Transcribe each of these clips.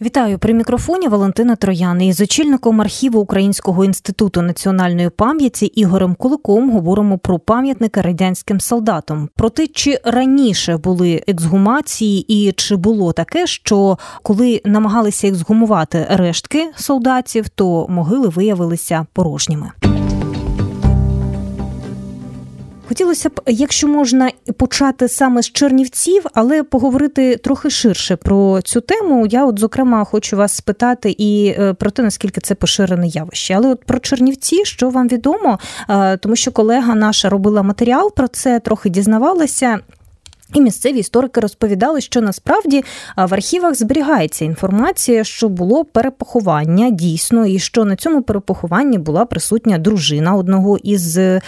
Вітаю при мікрофоні Валентина Троян. Із очільником архіву Українського інституту національної пам'яті Ігорем Куликом говоримо про пам'ятники радянським солдатам. Про те, чи раніше були ексгумації, і чи було таке, що коли намагалися ексгумувати рештки солдатів, то могили виявилися порожніми. Хотілося б, якщо можна, почати саме з Чернівців, але поговорити трохи ширше про цю тему. Я, от, зокрема, хочу вас спитати і е, про те, наскільки це поширене явище. Але от про Чернівці, що вам відомо, е, тому що колега наша робила матеріал про це, трохи дізнавалася. І місцеві історики розповідали, що насправді в архівах зберігається інформація, що було перепоховання дійсно, і що на цьому перепохованні була присутня дружина одного із е,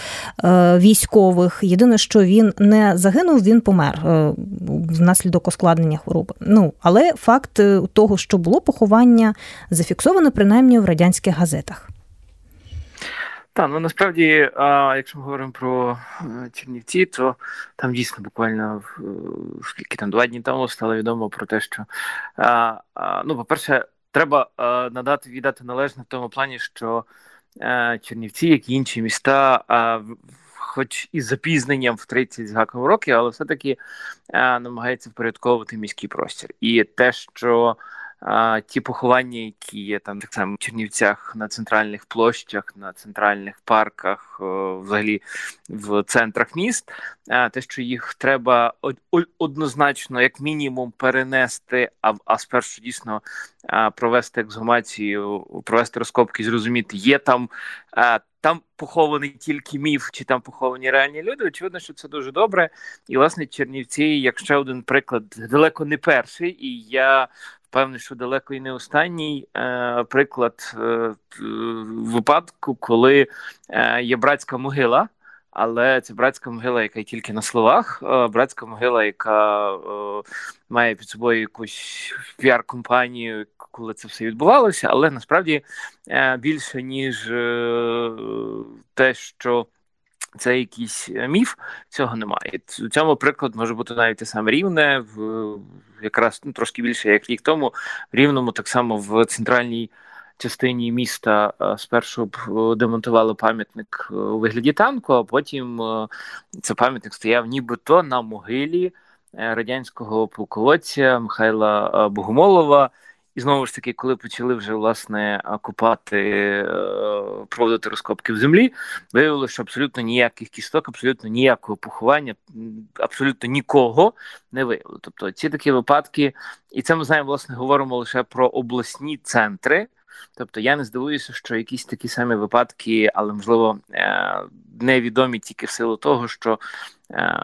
військових. Єдине, що він не загинув, він помер е, внаслідок ускладнення хвороби. Ну але факт е, того, що було поховання, зафіксовано принаймні в радянських газетах. Так, ну насправді, а, якщо ми говоримо про е, Чернівці, то там дійсно буквально е, скільки там два дні тому стало відомо про те, що а, а, ну, по-перше, треба а, надати віддати належне в тому плані, що Чернівці, як і інші міста, хоч із запізненням в 30 з гаком років, але все-таки намагається впорядковувати міський простір. І те, що а, ті поховання, які є там так само в Чернівцях на центральних площах, на центральних парках, о, взагалі в центрах міст, а, те, що їх треба однозначно, як мінімум, перенести, а а спершу дійсно а, провести ексгумацію, провести розкопки, зрозуміти, є там. А, там похований тільки міф, чи там поховані реальні люди. Очевидно, що це дуже добре. І власне Чернівці, як ще один приклад, далеко не перший. І я впевнений, що далеко і не останній е, приклад е, випадку, коли е, є братська могила, але це братська могила, яка тільки на словах, е, братська могила, яка е, має під собою якусь піар-компанію, коли це все відбувалося, але насправді е, більше ніж те, що це якийсь міф, цього немає. У цьому приклад може бути навіть те саме рівне, в якраз ну, трошки більше як рік тому, рівному, так само в центральній частині міста е, спершу е, демонтували пам'ятник у вигляді танку, а потім цей пам'ятник стояв нібито на могилі радянського полководця Михайла Богомолова. І знову ж таки, коли почали вже власне купати, е, проводити розкопки в землі, виявилося, що абсолютно ніяких кісток, абсолютно ніякого поховання, абсолютно нікого не виявили. Тобто ці такі випадки, і це ми знаємо, власне, говоримо лише про обласні центри. Тобто я не здивуюся, що якісь такі самі випадки, але можливо е, невідомі тільки в силу того, що е,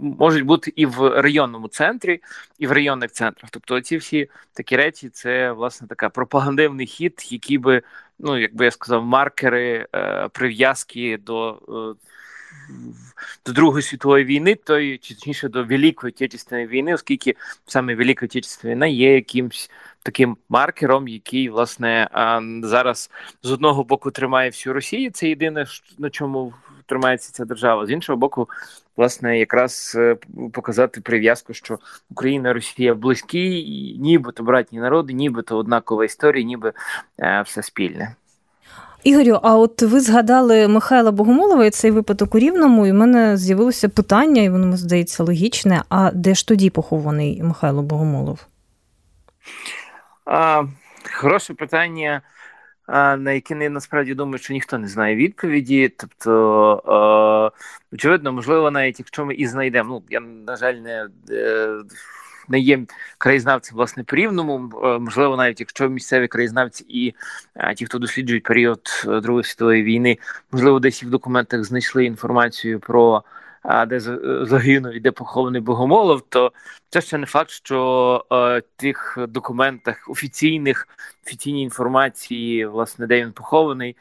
можуть бути і в районному центрі, і в районних центрах. Тобто, ці всі такі речі, це власне така пропагандивний хід, який би, ну як би я сказав, маркери е, прив'язки до до Другої світової війни, то чи точніше до Великої Отечественної війни, оскільки саме Велика Отечественна війна є якимсь таким маркером, який власне зараз з одного боку тримає всю Росію. Це єдине, на чому тримається ця держава. З іншого боку, власне, якраз е, показати прив'язку, що Україна і Росія близькі, нібито братні народи, нібито однакова історія, ніби е, все спільне. Ігорю, а от ви згадали Михайла Богомолова і цей випадок у Рівному, і в мене з'явилося питання, і воно здається логічне. А де ж тоді похований Михайло Богомолов? А, Хороше питання, на яке я насправді думаю, що ніхто не знає відповіді. Тобто, а, очевидно, можливо, навіть якщо ми і знайдемо, ну я на жаль, не. Е, не є краєзнавцем власне по рівному. Е, можливо, навіть якщо місцеві краєзнавці і а, ті, хто досліджують період е, Другої світової війни, можливо, десь і в документах знайшли інформацію про де загинув і де похований Богомолов, то це ще не факт, що е, тих документах офіційних офіційній інформації, власне, де він похований.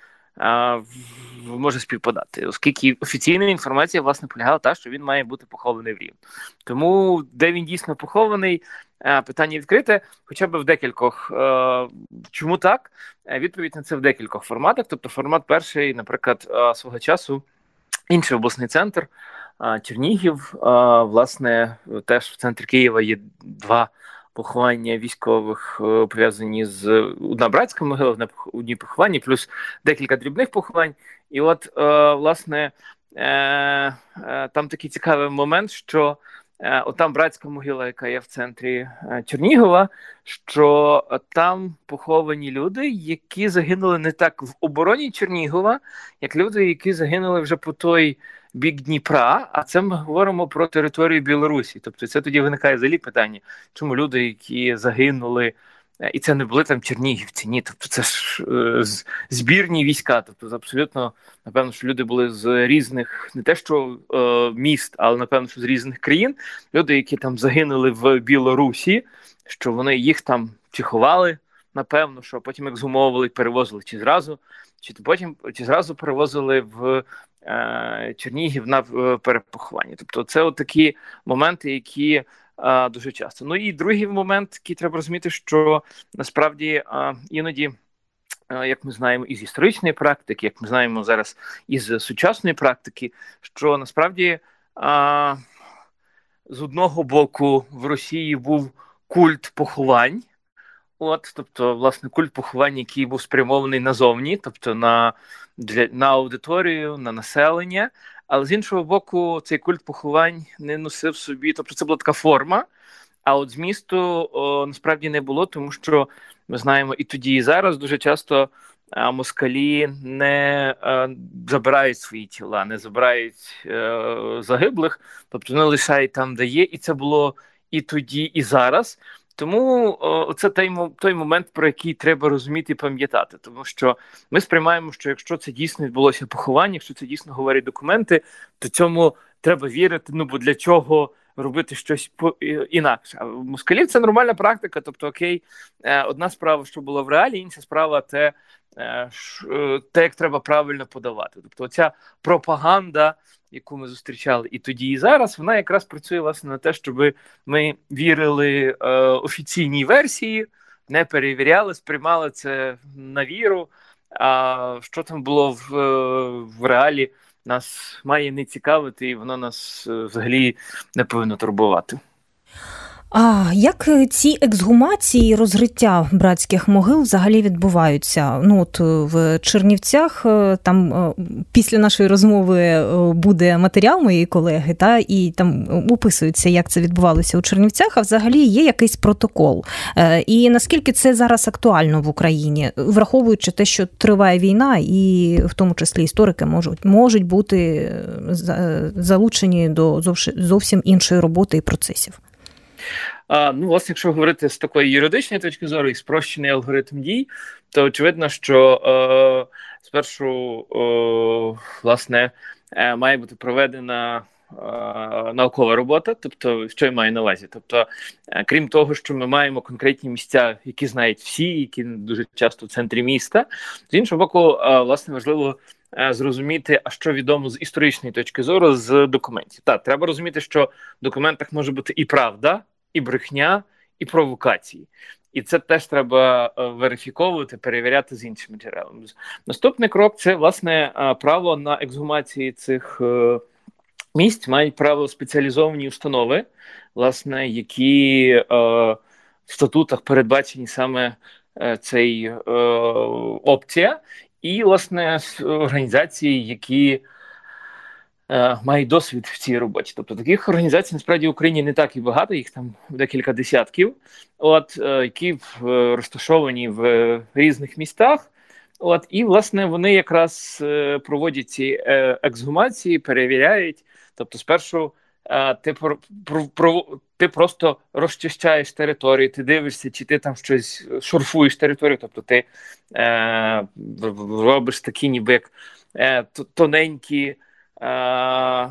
може співпадати, оскільки офіційна інформація власне полягала та, що він має бути похований в Рівно. Тому де він дійсно похований, питання відкрите, хоча б в декількох. Чому так? Відповідь на це в декількох форматах. Тобто, формат перший, наприклад, свого часу інший обласний центр. Чернігів, власне, теж в центрі Києва є два поховання військових е, пов'язані з одна братська могила, одне одні поховання, плюс декілька дрібних поховань. І от, е, власне, е, там такий цікавий момент, що отам братська могила, яка є в центрі Чернігова, що там поховані люди, які загинули не так в обороні Чернігова, як люди, які загинули вже по той бік Дніпра, а це ми говоримо про територію Білорусі. Тобто, це тоді виникає взагалі питання, чому люди, які загинули, е, і це не були там чернігівці, ні, тобто це ж е, збірні війська. Тобто, абсолютно напевно, що люди були з різних, не те, що е, міст, але напевно, що з різних країн. Люди, які там загинули в Білорусі, що вони їх там чи ховали, напевно, що потім ексгумовували, перевозили чи зразу, чи потім чи зразу перевозили в Чернігів на е, перепоховання. Тобто, це от такі моменти, які е, дуже часто. Ну і другий момент, який треба розуміти, що насправді іноді. Як ми знаємо із історичної практики, як ми знаємо зараз із сучасної практики, що насправді а, з одного боку в Росії був культ поховань, от, тобто, власне, культ поховань, який був спрямований назовні, тобто на для на аудиторію, на населення. Але з іншого боку, цей культ поховань не носив собі, тобто це була така форма. А от змісту о, насправді не було, тому що ми знаємо і тоді, і зараз дуже часто а, москалі не а, забирають свої тіла, не забирають а, е, загиблих, тобто не лишають там, де є, і це було і тоді, і зараз. Тому о, це той той момент, про який треба розуміти і пам'ятати, тому що ми сприймаємо, що якщо це дійсно відбулося поховання, якщо це дійсно говорять документи, то цьому треба вірити. Ну бо для чого робити щось інакше? А в москалів це нормальна практика. Тобто, окей, е, одна справа, що було в реалі, інша справа те, е, е, те, як треба правильно подавати. Тобто, ця пропаганда яку ми зустрічали і тоді, і зараз, вона якраз працює власне на те, щоб ми вірили офіційній версії, не перевіряли, сприймали це на віру. А що там було в, в реалі, нас має не цікавити, і воно нас е, взагалі не повинно турбувати. А як е, ці ексгумації, розгриття братських могил взагалі відбуваються? Ну от е, в Чернівцях е, там після нашої розмови буде матеріал моєї колеги, та і там описується, як це відбувалося у Чернівцях. А взагалі є якийсь протокол. І наскільки це зараз актуально в Україні, враховуючи те, що триває війна, і в тому числі історики можуть можуть бути залучені до зовсім іншої роботи і процесів. А, Ну, власне, якщо говорити з такої юридичної точки зору і спрощений алгоритм дій, то очевидно, що е, спершу е, власне е, має бути проведена. Е, наукова робота, тобто, що я маю на увазі. Тобто, е, крім того, що ми маємо конкретні місця, які знають всі, які дуже часто в центрі міста, з іншого боку, е, власне важливо зрозуміти, а що відомо з історичної точки зору з документів. Так, треба розуміти, що в документах може бути і правда, і брехня, і провокації. І це теж треба е, верифіковувати, перевіряти з іншими джерелами. Наступний крок це власне е, право на ексгумації цих е, місць, мають право спеціалізовані установи, власне, які в статутах передбачені саме цей опція, і власне організації, які Е, мають досвід в цій роботі. Тобто таких організацій насправді в Україні не так і багато, їх там декілька десятків, от е, які розташовані в різних містах. От і власне вони якраз е, проводять ці ексгумації, перевіряють. Тобто, спершу ти ти просто розчищаєш територію, ти дивишся, чи ти там щось шурфуєш територію, тобто ти е, робиш такі, ніби як е, тоненькі. Е,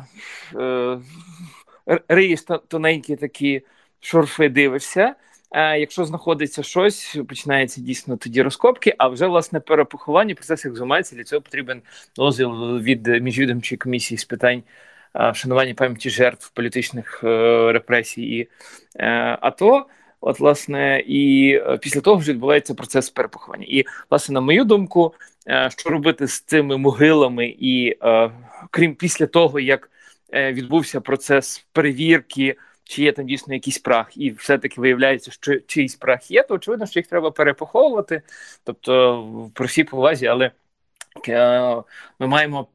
риєш тоненькі такі шурфи дивишся. Е, якщо знаходиться щось, починається дійсно тоді розкопки. А вже власне перепоховання, процес ексгумації, для цього потрібен дозвіл від міжвідомчої комісії з питань вшанування пам'яті жертв політичних репресій і АТО. От, власне, і після того вже відбувається процес перепоховання. І, власне, на мою думку, що робити з цими могилами, і крім після того, як відбувся процес перевірки чи є там дійсно якийсь прах, і все-таки виявляється, що чийсь прах є, то очевидно, що їх треба перепоховувати. Тобто, про всі повазі, але е, ми маємо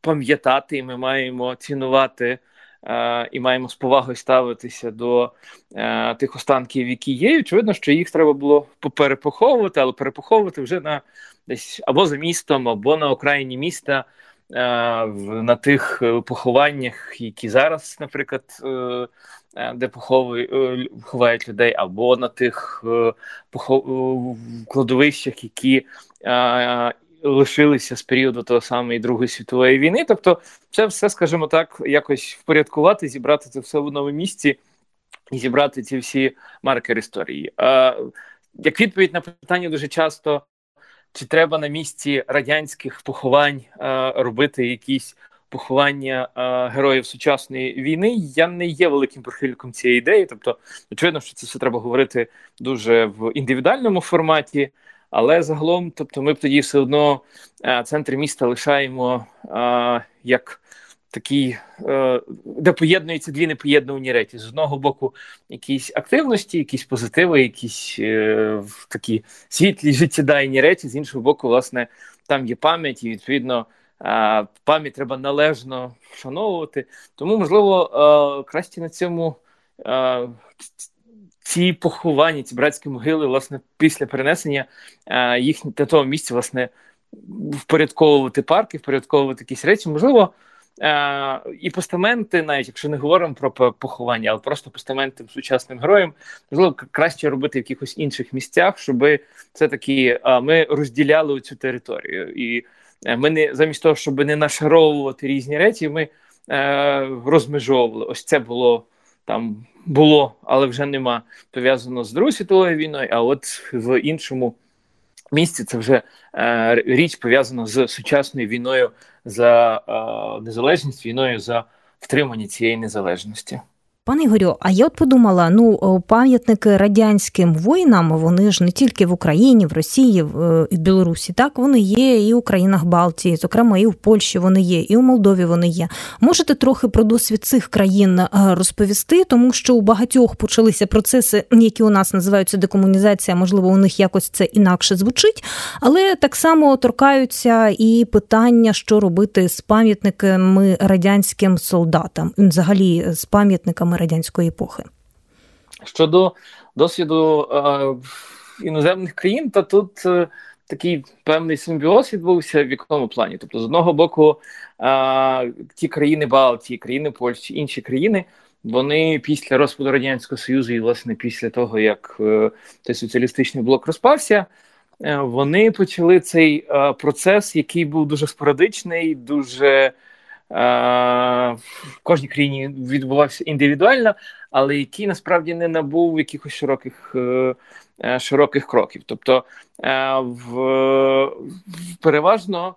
пам'ятати, і ми маємо цінувати. Uh, і маємо з повагою ставитися до uh, тих останків, які є. Очевидно, що їх треба було поперепоховувати, але перепоховувати вже на десь або за містом, або на окраїні міста, на тих похованнях, які зараз, наприклад, Е, де е, ховають людей, або на тих е, кладовищах, які лишилися з періоду того самої Другої світової війни. Тобто, це все, скажімо так, якось впорядкувати, зібрати це все в одному місці і зібрати ці всі маркери історії. Як відповідь на питання дуже часто. Чи треба на місці радянських поховань робити якісь поховання е, героїв сучасної війни. Я не є великим прихильником цієї ідеї. Тобто, очевидно, що це все треба говорити дуже в індивідуальному форматі. Але загалом, тобто, ми б тоді все одно е, центр міста лишаємо е, як такий, е, де поєднуються дві непоєднувані речі. З одного боку, якісь активності, якісь позитиви, якісь е, такі світлі життєдайні речі. З іншого боку, власне, там є пам'ять, і відповідно пам'ять треба належно вшановувати. Тому, можливо, краще на цьому ці поховання, ці братські могили, власне, після перенесення їх на тому місці, власне, впорядковувати парки, впорядковувати якісь речі, можливо. І постаменти, навіть якщо не говоримо про поховання, але просто постаменти сучасним героям, можливо, краще робити в якихось інших місцях, щоб все таки ми розділяли цю територію. І Е, ми не замість того, щоб не нашаровувати різні речі, ми е, розмежовували. Ось це було там було, але вже нема пов'язано з Другою світовою війною. А от в іншому місці це вже е, річ пов'язана з сучасною війною за е, незалежність, війною за втримання цієї незалежності. Пане Ігорю, а я от подумала: ну пам'ятники радянським воїнам вони ж не тільки в Україні, в Росії, в е, Білорусі, так вони є і у країнах Балтії, зокрема, і в Польщі вони є, і у Молдові вони є. Можете трохи про досвід цих країн е, розповісти, тому що у багатьох почалися процеси, які у нас називаються декомунізація, можливо, у них якось це інакше звучить, але так само торкаються і питання, що робити з пам'ятниками радянським солдатам, взагалі з пам'ятниками саме радянської епохи. Щодо досвіду е, іноземних країн, то тут е, такий певний симбіоз відбувся в якому плані. Тобто, з одного боку, е, ті країни Балтії, країни Польщі, інші країни. Вони після розпаду радянського союзу, і власне після того як е, цей соціалістичний блок розпався, е, вони почали цей е, процес, який був дуже спорадичний, дуже в кожній країні відбувався індивідуально, але який насправді не набув якихось широких е, е, широких кроків. Тобто е, в, переважно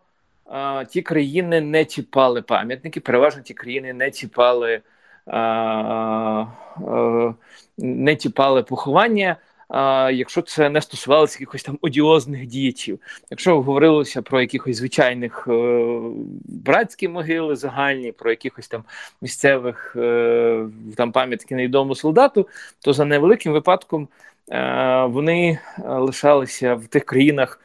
ті країни не чіпали пам'ятники, переважно ті країни не чіпали. Не чіпали поховання, якщо це не стосувалося якихось там одіозних діячів. Якщо говорилося про якихось звичайних е, братські могили загальні, про якихось там місцевих е, там пам'ятки невідомому солдату, то за невеликим випадком е, вони лишалися в тих країнах.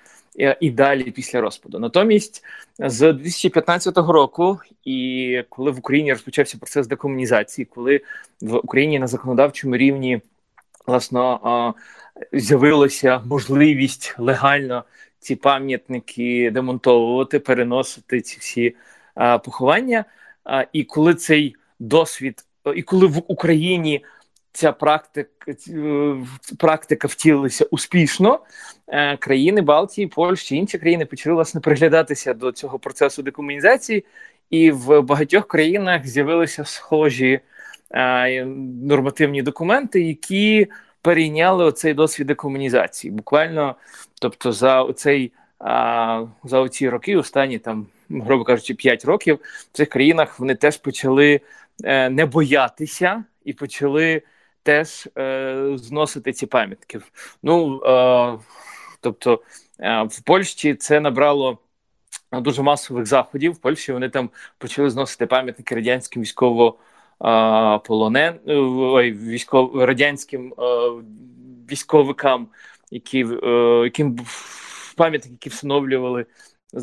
І далі після розпаду. Натомість з 2015 року, і коли в Україні розпочався процес декомунізації, коли в Україні на законодавчому рівні власно з'явилася можливість легально ці пам'ятники демонтовувати, переносити ці всі поховання. І коли цей досвід, і коли в Україні ця практика е, практика втілилася успішно, е, країни Балтії, Польщі, інші країни почали власне приглядатися до цього процесу декомунізації, і в багатьох країнах з'явилися схожі нормативні документи, які перейняли оцей досвід декомунізації. Буквально, тобто, за оцей за оці роки, останні там, грубо кажучи, 5 років в цих країнах вони теж почали е, не боятися і почали теж е, зносити ці пам'ятки. Ну е, тобто е, в Польщі це набрало. Дуже масових заходів в Польщі вони там почали зносити пам'ятники радянським військово полонен ой, військов радянським військовикам, які яким пам'ятники, які встановлювали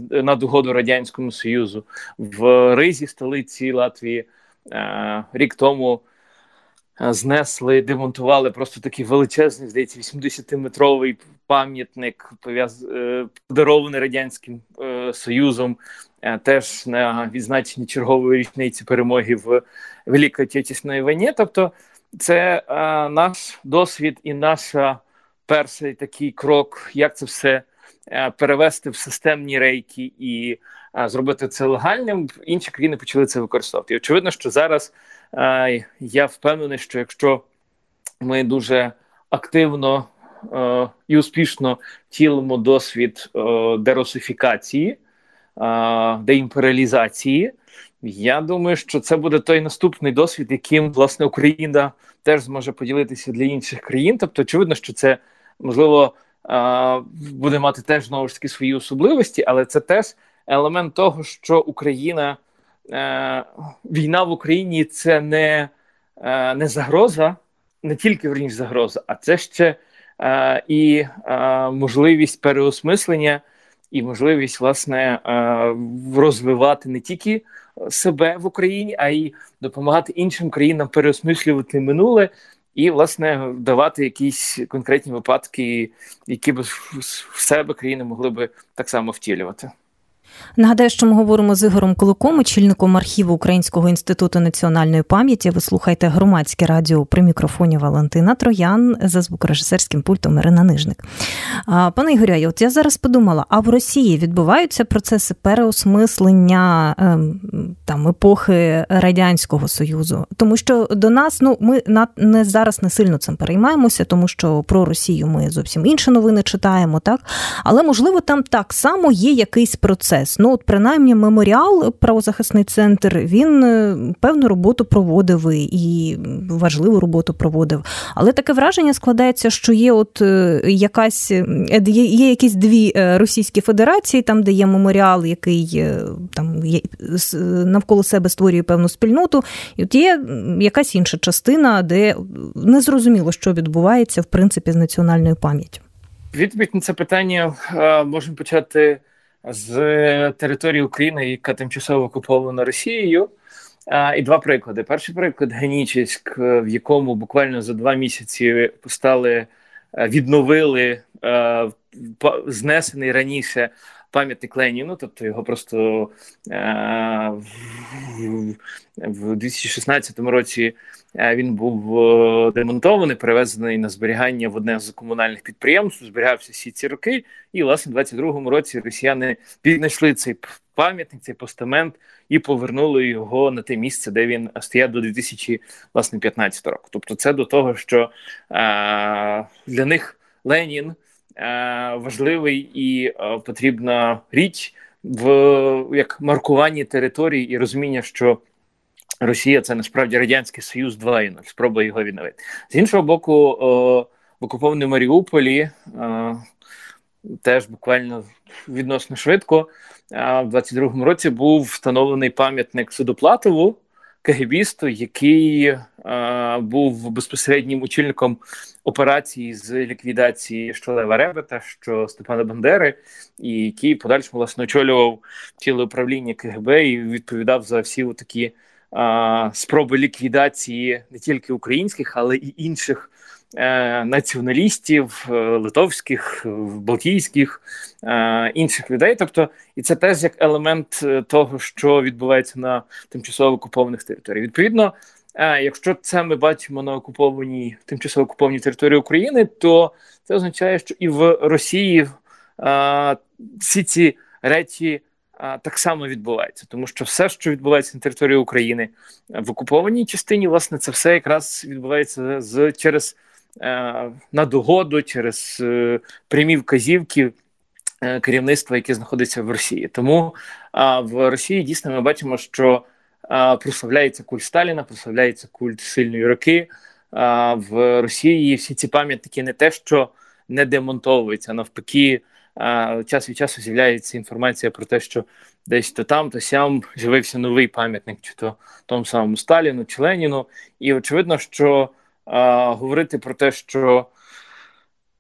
на догоду радянському союзу в Ризі, столиці Латвії, рік тому. Знесли, демонтували просто такий величезний, здається, 80-метровий пам'ятник, е, подарований радянським е, союзом, е, теж на відзначенні чергової річниці перемоги в Великій Отечественній війні. Тобто, це наш досвід і наш перший такий крок, як це все перевести в системні рейки і зробити це легальним. Інші країни почали це використовувати. І Очевидно, що зараз я впевнений, що якщо ми дуже активно е, і успішно втілимо досвід е, дерусифікації, е, деімперіалізації, я думаю, що це буде той наступний досвід, яким власне Україна теж зможе поділитися для інших країн. Тобто, очевидно, що це можливо буде мати теж знову ж таки свої особливості, але це теж елемент того, що Україна е, війна в Україні це не е, не загроза, не тільки верніше загроза, а це ще е, і можливість переосмислення, і можливість власне е, розвивати не тільки себе в Україні, а й допомагати іншим країнам переосмислювати минуле. І, власне, давати якісь конкретні випадки, які б в себе країни могли би так само втілювати. Нагадаю, що ми говоримо з Ігорем Куликом, очільником архіву Українського інституту національної пам'яті. Ви слухаєте громадське радіо при мікрофоні Валентина Троян за звукорежисерським пультом Ірина Нижник. Пане Ігорю, от я зараз подумала: а в Росії відбуваються процеси переосмислення ем, там епохи радянського союзу, тому що до нас ну ми не зараз не сильно цим переймаємося, тому що про Росію ми зовсім інші новини читаємо, так але можливо там так само є якийсь процес процес. Ну, от принаймні, меморіал, правозахисний центр, він е, певну роботу проводив і важливу роботу проводив. Але таке враження складається, що є от е, якась е, є, є якісь дві російські федерації, там де є меморіал, який там є, навколо себе створює певну спільноту, і от є якась інша частина, де незрозуміло, що відбувається в принципі з національною пам'яттю. Відповідь на це питання можемо почати з території України, яка тимчасово окупована Росією. І два приклади. Перший приклад Генічеськ, в якому буквально за два місяці стали е, відновили е, знесений раніше пам'ятник Леніну, тобто його просто е, в 2016 році Е, він був е, демонтований, перевезений на зберігання в одне з комунальних підприємств. Зберігався всі ці роки, і власне в 22-му році росіяни піднайшли цей пам'ятник, цей постамент і повернули його на те місце, де він стояв до 2015 року. Тобто, це до того, що е, для них Ленін важливий і е, потрібна річ в як маркуванні території і розуміння, що Росія це насправді радянський союз 2.0, спроба його відновити. З іншого боку, о, в окупованому Маріуполі теж буквально відносно швидко. В 22-му році був встановлений пам'ятник Судоплатову, КГБісту, який е, був безпосереднім очільником операції з ліквідації Щолева Ребета, що Степана Бандери, і який подальшому власне очолював ціле управління КГБ і відповідав за всі такі спроби ліквідації не тільки українських, але і інших е, націоналістів, е, литовських, балтійських інших людей. Тобто, і це теж як елемент е, того, що відбувається на тимчасово окупованих територіях. Відповідно. Якщо це ми бачимо на окупованій тимчасово окупованій території України, то це означає, що і в Росії всі ці речі так само відбувається, тому що все, що відбувається на території України в окупованій частині, власне, це все якраз відбувається з через на догоду, через прямі вказівки керівництва, яке знаходиться в Росії. Тому в Росії дійсно ми бачимо, що прославляється культ Сталіна, прославляється культ сильної роки. В Росії всі ці пам'ятники не те, що не демонтовуються, навпаки, час від часу з'являється інформація про те, що десь то там, то сям з'явився новий пам'ятник, чи то тому самому Сталіну, чи Леніну. І очевидно, що а, говорити про те, що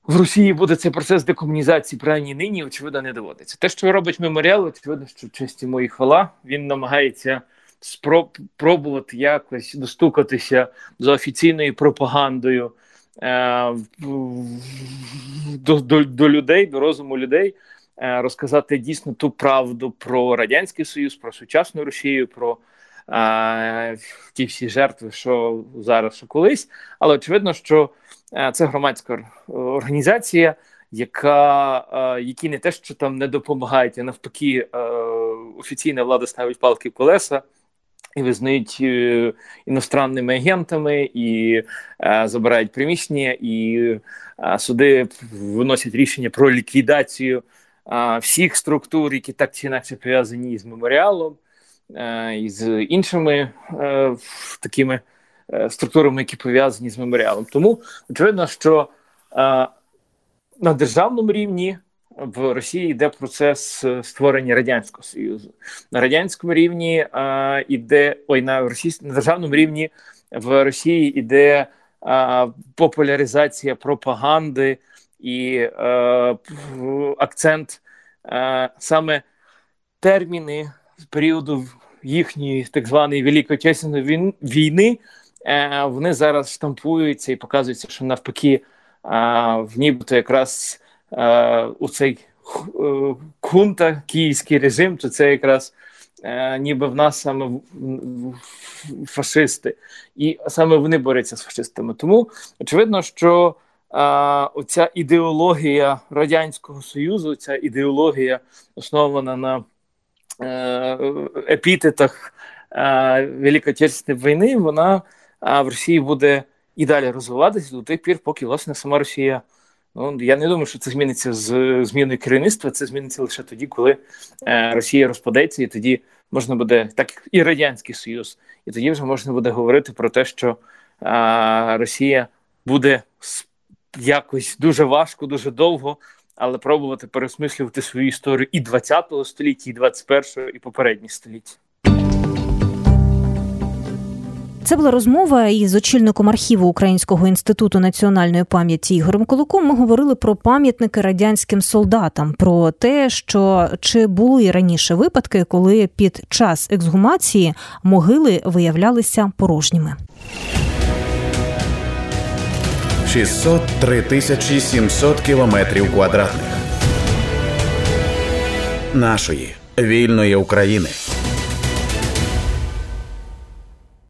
в Росії буде цей процес декомунізації принаймні нині, очевидно, не доводиться. Те, що робить меморіал, очевидно, що честі мої хвала, він намагається спробувати якось достукатися за офіційною пропагандою е, до, до, до людей, до розуму людей. Е, розказати дійсно ту правду про радянський союз, про сучасну Росію, про е, ті всі жертви, що зараз що колись. Але очевидно, що е, це громадська організація, яка е, які не те, що там не допомагають, а навпаки, е, офіційна влада ставить палки в колеса. І визнають е, іностранними агентами, і е, забирають приміщення, і е, суди виносять рішення про ліквідацію всіх структур, які так чи інакше пов'язані з меморіалом е, і з іншими е, такими е, структурами, які пов'язані з меморіалом. Тому очевидно, що на державному рівні. В Росії йде процес створення радянського союзу на радянському рівні а, іде ой на російсь, на державному рівні в Росії іде а, популяризація пропаганди і е, акцент е, саме терміни з періоду їхньої так званої Великої Отечественної війни, е, вони зараз штампуються і показуються, що навпаки, е, в нібито якраз е, у цей хунта, київський режим, то це якраз. Ніби в нас саме фашисти, і саме вони борються з фашистами. Тому очевидно, що оця ідеологія Радянського Союзу, ця ідеологія основана на епітетах е, Великої Отечественної війни, вона в Росії буде і далі розвиватися до тих пір, поки власне сама Росія. Ну, я не думаю, що це зміниться з зміною керівництва. Це зміниться лише тоді, коли е, Росія розпадеться, і тоді можна буде так і Радянський Союз, і тоді вже можна буде говорити про те, що е, Росія буде якось дуже важко, дуже довго, але пробувати пересмислювати свою історію і 20-го століття, і 21-го, і попередні століття. Це була розмова із очільником архіву Українського інституту національної пам'яті Ігорем Колоком. Ми говорили про пам'ятники радянським солдатам, про те, що чи були раніше випадки, коли під час ексгумації могили виявлялися порожніми. 603 тисячі 700 кілометрів квадратних нашої вільної України.